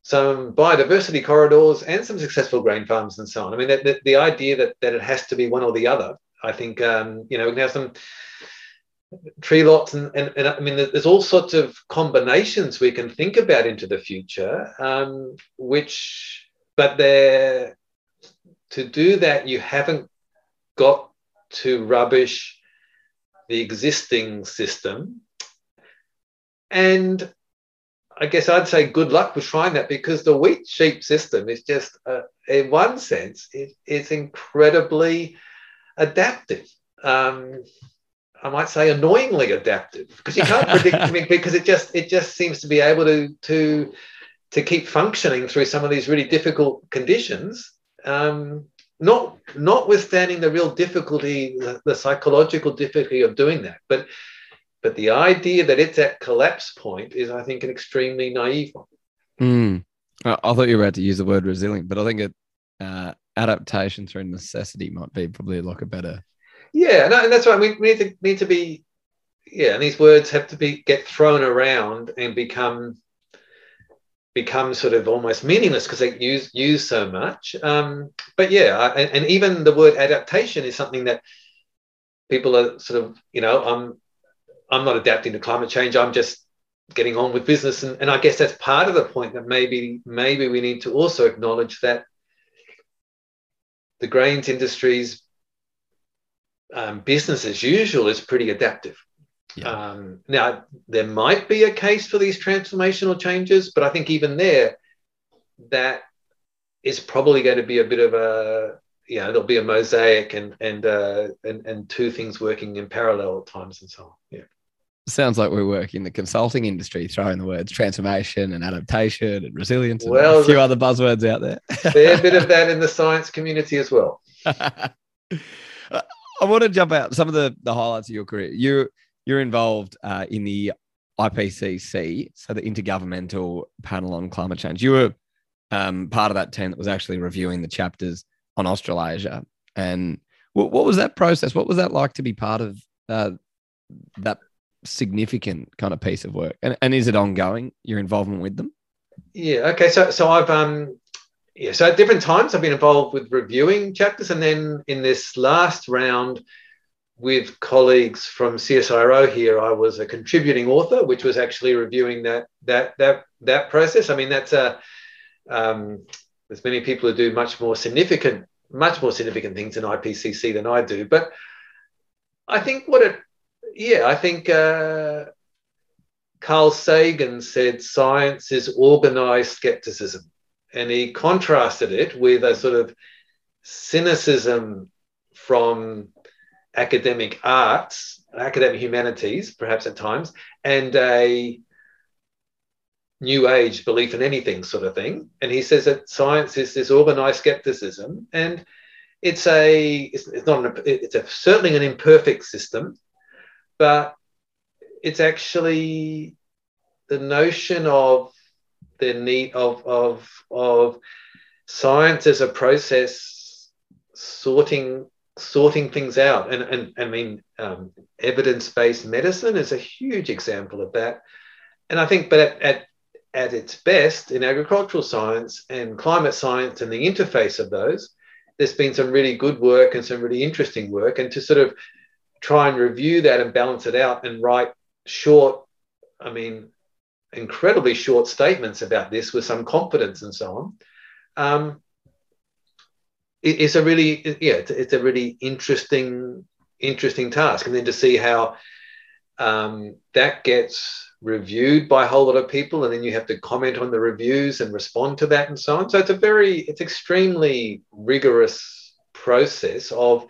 S2: some biodiversity corridors and some successful grain farms and so on. I mean, the, the, the idea that, that it has to be one or the other, I think, um, you know, we can have some tree lots and, and, and, I mean, there's all sorts of combinations we can think about into the future, um, which, but they're, to do that, you haven't got to rubbish the existing system. And I guess I'd say good luck with trying that because the wheat sheep system is just, uh, in one sense, it, it's incredibly adaptive. Um, I might say annoyingly adaptive because you can't predict. I mean, because it just it just seems to be able to to to keep functioning through some of these really difficult conditions. Um, not notwithstanding the real difficulty, the, the psychological difficulty of doing that, but but the idea that it's at collapse point is, I think, an extremely naive one.
S1: Mm. I thought you were about to use the word resilient, but I think it, uh, adaptation through necessity might be probably like a better.
S2: Yeah, no, and that's right. We, we need to need to be, yeah, and these words have to be get thrown around and become become sort of almost meaningless because they use use so much. Um, but yeah, and, and even the word adaptation is something that people are sort of, you know, I'm I'm not adapting to climate change. I'm just getting on with business. And, and I guess that's part of the point that maybe maybe we need to also acknowledge that the grains industry's um, business as usual is pretty adaptive. Yeah. Um, now, there might be a case for these transformational changes, but I think even there, that is probably going to be a bit of a you know there'll be a mosaic and and uh, and and two things working in parallel at times and so on. Yeah
S1: sounds like we work in the consulting industry, throwing the words transformation and adaptation and resilience and
S2: well,
S1: a few other buzzwords out there.
S2: Fair bit of that in the science community as well.
S1: I want to jump out some of the, the highlights of your career. You're you're involved uh, in the IPCC, so the Intergovernmental Panel on Climate Change. You were um, part of that team that was actually reviewing the chapters on Australasia. And what, what was that process? What was that like to be part of uh, that significant kind of piece of work? And, and is it ongoing, your involvement with them?
S2: Yeah. Okay. So, so I've, um, yeah, so at different times I've been involved with reviewing chapters. And then in this last round with colleagues from CSIRO here, I was a contributing author, which was actually reviewing that, that, that, that process. I mean, that's a, um, there's many people who do much more significant, much more significant things in IPCC than I do. But I think what it yeah, I think uh, Carl Sagan said science is organized skepticism. And he contrasted it with a sort of cynicism from academic arts, academic humanities, perhaps at times, and a new age belief in anything sort of thing. And he says that science is this organized skepticism. And it's a it's, it's not an, it's a, certainly an imperfect system but it's actually the notion of the need of of of science as a process sorting sorting things out and and i mean um, evidence-based medicine is a huge example of that and i think but at, at at its best in agricultural science and climate science and the interface of those there's been some really good work and some really interesting work and to sort of try and review that and balance it out and write short, I mean, incredibly short statements about this with some confidence and so on. Um, it, it's a really yeah, it's, it's, a really interesting interesting task, and then to see how um, that gets reviewed by a whole lot of people, and then you have to comment on the reviews and respond to that and so on. So it's a very it's extremely rigorous process of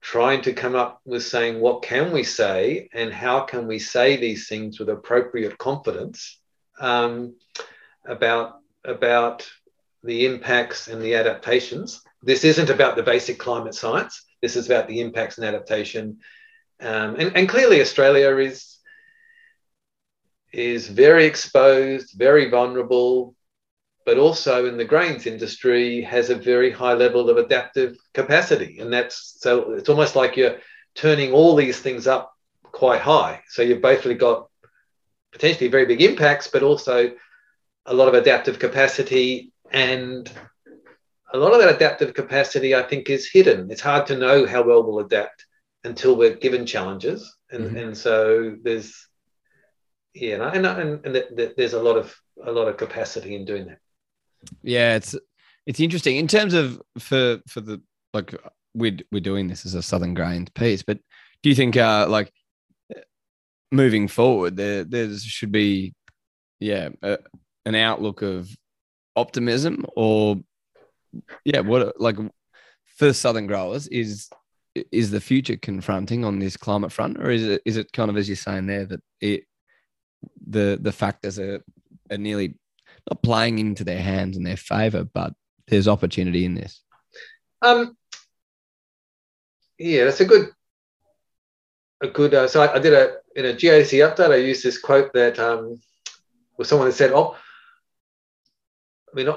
S2: trying to come up with saying what can we say and how can we say these things with appropriate confidence um, about about the impacts and the adaptations. This isn't about the basic climate science. This is about the impacts and adaptation. Um, and, and clearly, Australia is is very exposed, very vulnerable, but also in the grains industry has a very high level of adaptive capacity. And that's so it's almost like you're turning all these things up quite high. So you've basically got potentially very big impacts, but also a lot of adaptive capacity. And a lot of that adaptive capacity, I think, is hidden. It's hard to know how well we'll adapt until we're given challenges. And, mm-hmm. and so there's, yeah, and, and, and there's a lot of a lot of capacity in doing that.
S1: Yeah, it's it's interesting in terms of for for the like we're we're doing this as a Southern Grains piece, but do you think uh like moving forward there there should be yeah a, an outlook of optimism or yeah what like for southern growers is is the future confronting on this climate front or is it is it kind of as you're saying there that it the the factors are, are nearly not playing into their hands in their favor, but there's opportunity in this.
S2: Um, yeah, that's a good, a good. Uh, so I, I, did a in a GAC update. I used this quote that um, was someone that said, "Oh, I mean,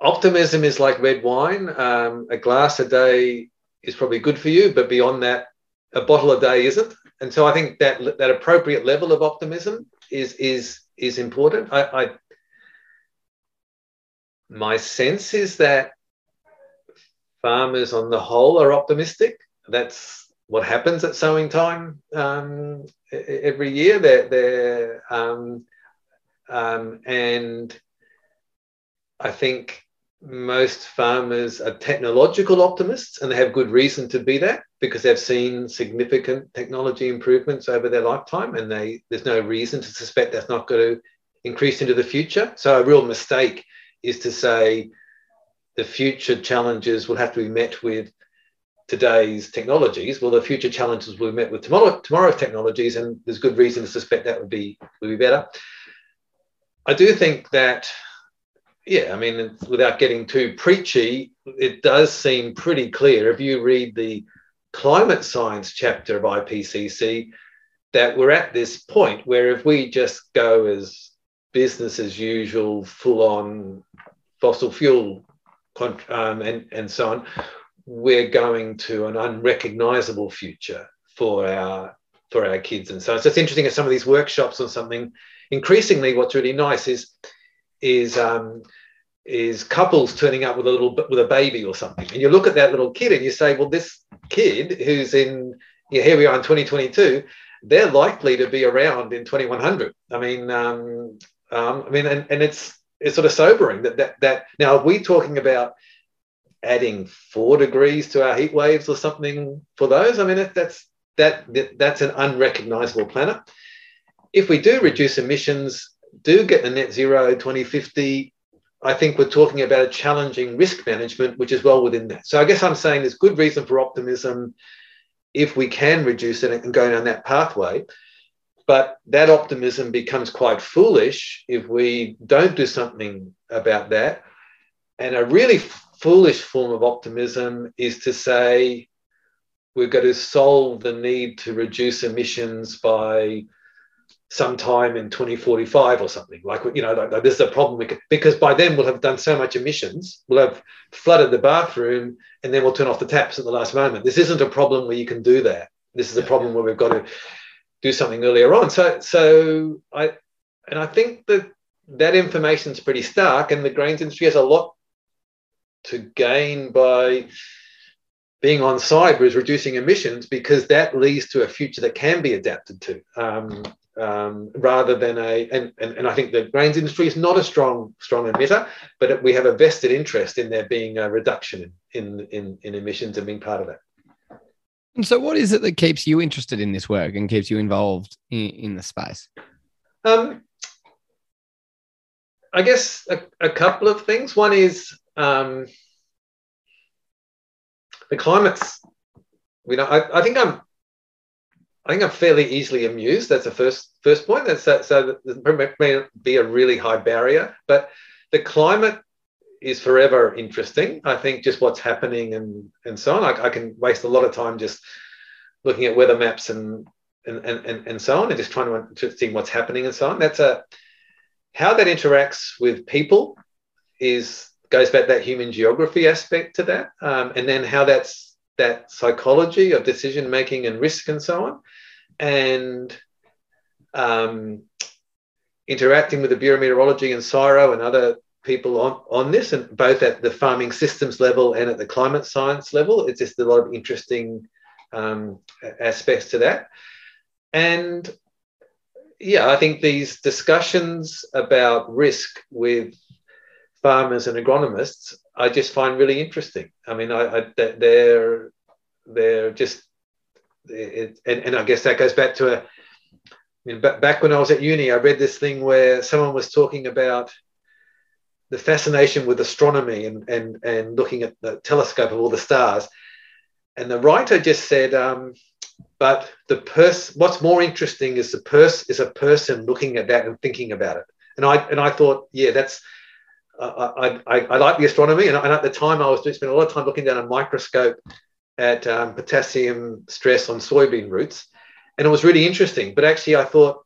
S2: optimism is like red wine. Um, a glass a day is probably good for you, but beyond that, a bottle a day isn't." And so I think that that appropriate level of optimism is is is important. I, I my sense is that farmers on the whole are optimistic. That's what happens at sowing time um, every year. They're, they're um, um, and I think most farmers are technological optimists and they have good reason to be that because they've seen significant technology improvements over their lifetime and they there's no reason to suspect that's not going to increase into the future. So a real mistake is to say the future challenges will have to be met with today's technologies. Well, the future challenges will be met with tomorrow, tomorrow's technologies, and there's good reason to suspect that would be would be better. I do think that, yeah, I mean, without getting too preachy, it does seem pretty clear if you read the climate science chapter of IPCC that we're at this point where if we just go as business as usual, full on fossil fuel um, and, and so on, we're going to an unrecognizable future for our for our kids. And so it's just interesting at some of these workshops or something. Increasingly, what's really nice is is um, is couples turning up with a little with a baby or something, and you look at that little kid and you say, well, this kid who's in yeah, here we are in 2022, they're likely to be around in 2100. I mean, um, um, I mean, and, and it's it's sort of sobering that that that now are we talking about adding four degrees to our heat waves or something for those? I mean, that, that's that, that that's an unrecognizable planet. If we do reduce emissions, do get the net zero 2050, I think we're talking about a challenging risk management, which is well within that. So I guess I'm saying there's good reason for optimism if we can reduce it and go down that pathway. But that optimism becomes quite foolish if we don't do something about that. And a really foolish form of optimism is to say we're going to solve the need to reduce emissions by sometime in 2045 or something. Like you know like, this is a problem we could, because by then we'll have done so much emissions we'll have flooded the bathroom and then we'll turn off the taps at the last moment. This isn't a problem where you can do that. This is a problem where we've got to do something earlier on. So, so I, and I think that that information is pretty stark, and the grains industry has a lot to gain by being on cyber is reducing emissions because that leads to a future that can be adapted to. Um, um, rather than a and, and, and I think the grains industry is not a strong strong emitter, but we have a vested interest in there being a reduction in in, in emissions and being part of that.
S1: And so, what is it that keeps you interested in this work and keeps you involved in, in the space? Um,
S2: I guess a, a, couple of things. One is um, the climate's. You know, I, I think I'm I think I'm fairly easily amused. That's the first first point. That's that. So there may be a really high barrier, but the climate is forever interesting. I think just what's happening and and so on. I, I can waste a lot of time just looking at weather maps and and and, and so on, and just trying to, to see what's happening and so on. That's a how that interacts with people is goes back that human geography aspect to that, um, and then how that's that psychology of decision making and risk and so on, and um, interacting with the Bureau of Meteorology and CSIRO and other people on, on this, and both at the farming systems level and at the climate science level. It's just a lot of interesting um, aspects to that. And yeah, I think these discussions about risk with farmers and agronomists I just find really interesting. I mean, I, I they're they're just it, and, and I guess that goes back to a I mean, back when I was at uni, I read this thing where someone was talking about the fascination with astronomy and and and looking at the telescope of all the stars, and the writer just said, um, "But the person, what's more interesting is the person is a person looking at that and thinking about it." And I and I thought, yeah, that's I, I, I, like the astronomy, and, at the time I was doing, spent a lot of time looking down a microscope at um, potassium stress on soybean roots, and it was really interesting. But actually, I thought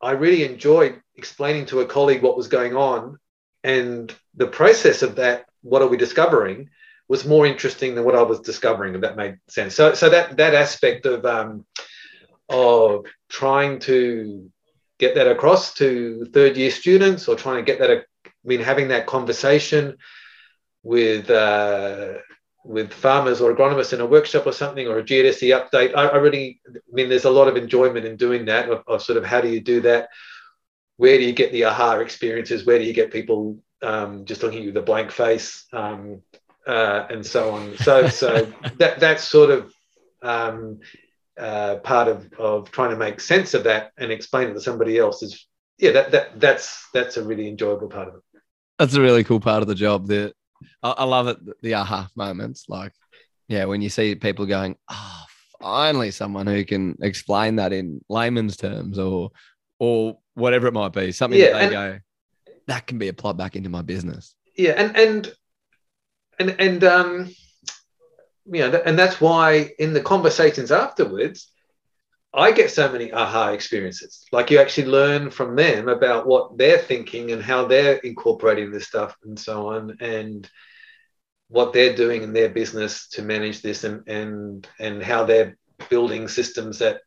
S2: I really enjoyed explaining to a colleague what was going on, and the process of that. What are we discovering? Was more interesting than what I was discovering, if that made sense. So, so that that aspect of um, of trying to get that across to third year students or trying to get that I mean, having that conversation with uh, with farmers or agronomists in a workshop or something or a GRDC update, I, I really, I mean, there's a lot of enjoyment in doing that. Of, of, sort of how do you do that? Where do you get the aha experiences? Where do you get people um, just looking at you with a blank face um, uh, and so on? So, so that that's sort of um, uh, part of, of trying to make sense of that and explain it to somebody else is yeah that, that that's that's a really enjoyable part of it
S1: that's a really cool part of the job. The I, I love it. The aha moments, like yeah, when you see people going, oh, finally someone who can explain that in layman's terms or or whatever it might be, something yeah, that they and, go that can be applied back into my business.
S2: Yeah, and and and and um, you know, and that's why in the conversations afterwards, I get so many aha experiences. Like you actually learn from them about what they're thinking and how they're incorporating this stuff and so on, and what they're doing in their business to manage this, and and and how they're building systems that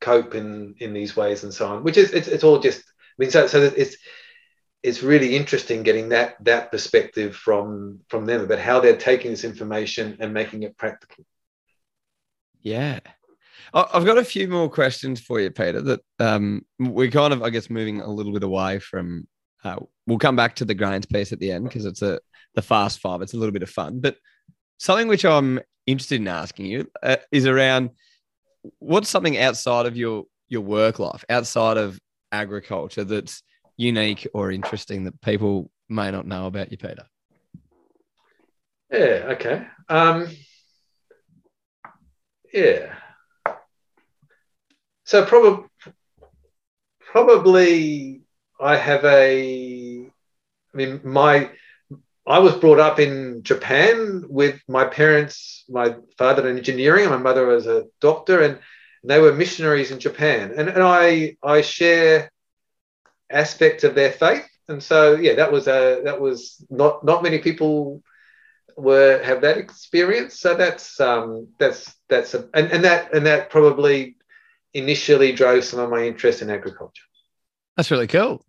S2: cope in in these ways and so on. Which is it's, it's all just. I mean, so so it's it's really interesting getting that that perspective from from them about how they're taking this information and making it practical.
S1: Yeah. I've got a few more questions for you, Peter. That um, we're kind of, I guess, moving a little bit away from. Uh, we'll come back to the grains piece at the end because it's a the fast five. It's a little bit of fun, but something which I'm interested in asking you uh, is around what's something outside of your your work life, outside of agriculture, that's unique or interesting that people may not know about you, Peter.
S2: Yeah. Okay. Um, yeah. So probably, probably I have a. I mean, my I was brought up in Japan with my parents. My father in engineering, and my mother was a doctor, and they were missionaries in Japan. And, and I I share aspects of their faith, and so yeah, that was a that was not not many people were have that experience. So that's um that's that's a and, and that and that probably initially drove some of my interest in agriculture.
S1: That's really cool.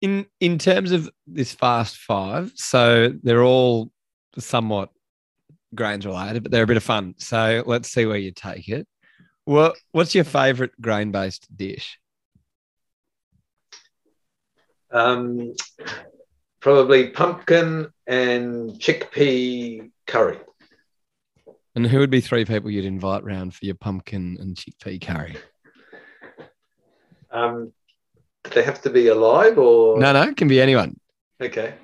S1: In in terms of this fast five, so they're all somewhat grains related, but they're a bit of fun. So let's see where you take it. What What's your favourite grain based dish?
S2: Um, probably pumpkin and chickpea curry.
S1: And who would be three people you'd invite round for your pumpkin and chickpea curry?
S2: Um, do they have to be alive or
S1: No, no, it can be anyone.
S2: Okay.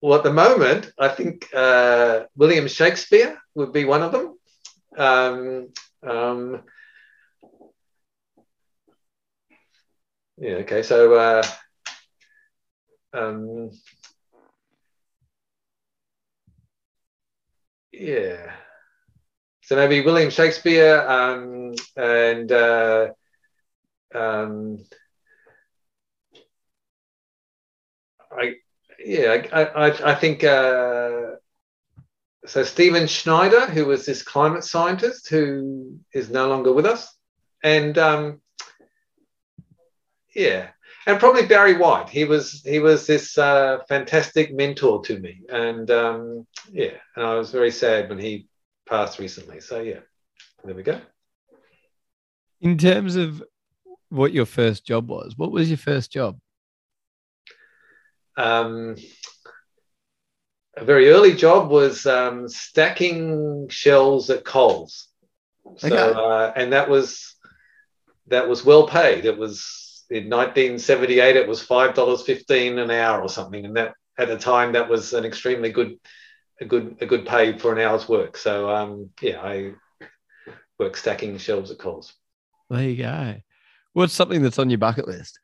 S2: Well, at the moment, I think uh, William Shakespeare would be one of them. Um, um, yeah. Okay. So. Uh, um, yeah. So maybe William Shakespeare um, and uh, um, I yeah I I, I think uh, so Stephen Schneider who was this climate scientist who is no longer with us and um, yeah and probably Barry White he was he was this uh, fantastic mentor to me and um, yeah and I was very sad when he passed recently so yeah there we go
S1: In terms of what your first job was, what was your first job?
S2: um, a very early job was um, stacking shells at Coles. So,
S1: Okay.
S2: uh, and that was that was well paid. It was in 1978. It was five dollars fifteen an hour or something, and that at the time that was an extremely good a good a good pay for an hour's work. So um, yeah, I work stacking shelves at Coles.
S1: There you go. What's something that's on your bucket list?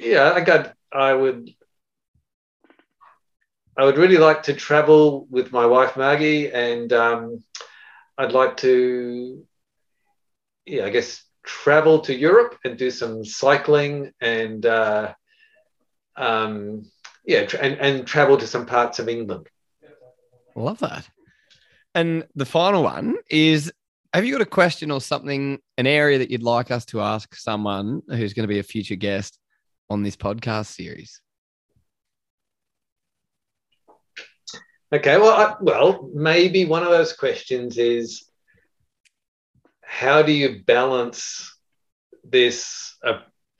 S2: yeah, I I'd, I would. I would really like to travel with my wife Margie, and um, I'd like to, yeah, I guess travel to Europe and do some cycling and, uh, um, yeah, tra- and, and travel to some parts of England.
S1: Love that. And the final one is have you got a question or something, an area that you'd like us to ask someone who's going to be a future guest on this podcast series?
S2: Okay, well, I, well, maybe one of those questions is how do you balance this uh,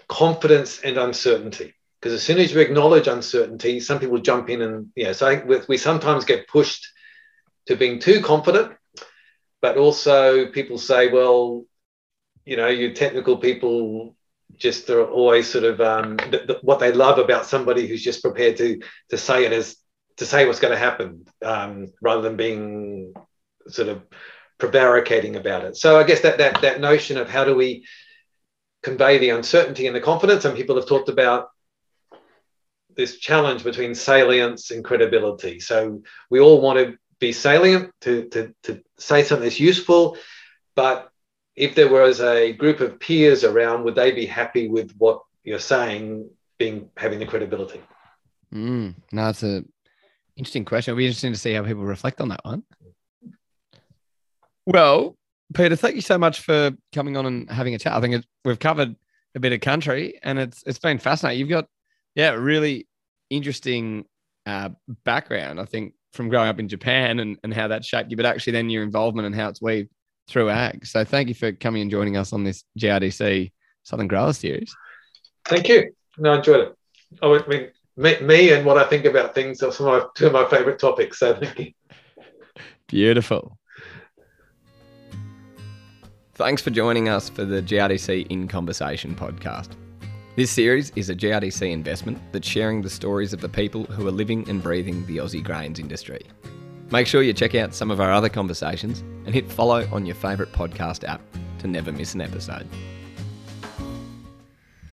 S2: confidence and uncertainty? Because as soon as you acknowledge uncertainty, some people jump in and yeah. So I think we, sometimes get pushed to being too confident, but also people say, well, you know, you technical people just are always sort of um, th- th- what they love about somebody who's just prepared to to say it as to say what's going to happen um, rather than being sort of prevaricating about it. So I guess that that that notion of how do we convey the uncertainty and the confidence, and people have talked about this challenge between salience and credibility. So we all want to be salient to, to, to say something that's useful, but if there was a group of peers around, would they be happy with what you're saying being having the credibility?
S1: Mm, no, it's a interesting question. It'll be interesting to see how people reflect on that one. Well, Peter, thank you so much for coming on and having a chat. I think it, we've covered a bit of country, and it's it's been fascinating. You've got yeah, really interesting uh, background. I think from growing up in Japan and, and how that shaped you, but actually then your involvement and how it's weaved through ag. So thank you for coming and joining us on this GRDC Southern Grower Series.
S2: Thank you. No, I enjoyed it. I mean, me, me and what I think about things are some of my, two of my favorite topics. So thank you.
S1: Beautiful. Thanks for joining us for the GRDC In Conversation podcast. This series is a GRDC investment that's sharing the stories of the people who are living and breathing the Aussie grains industry. Make sure you check out some of our other conversations and hit follow on your favourite podcast app to never miss an episode.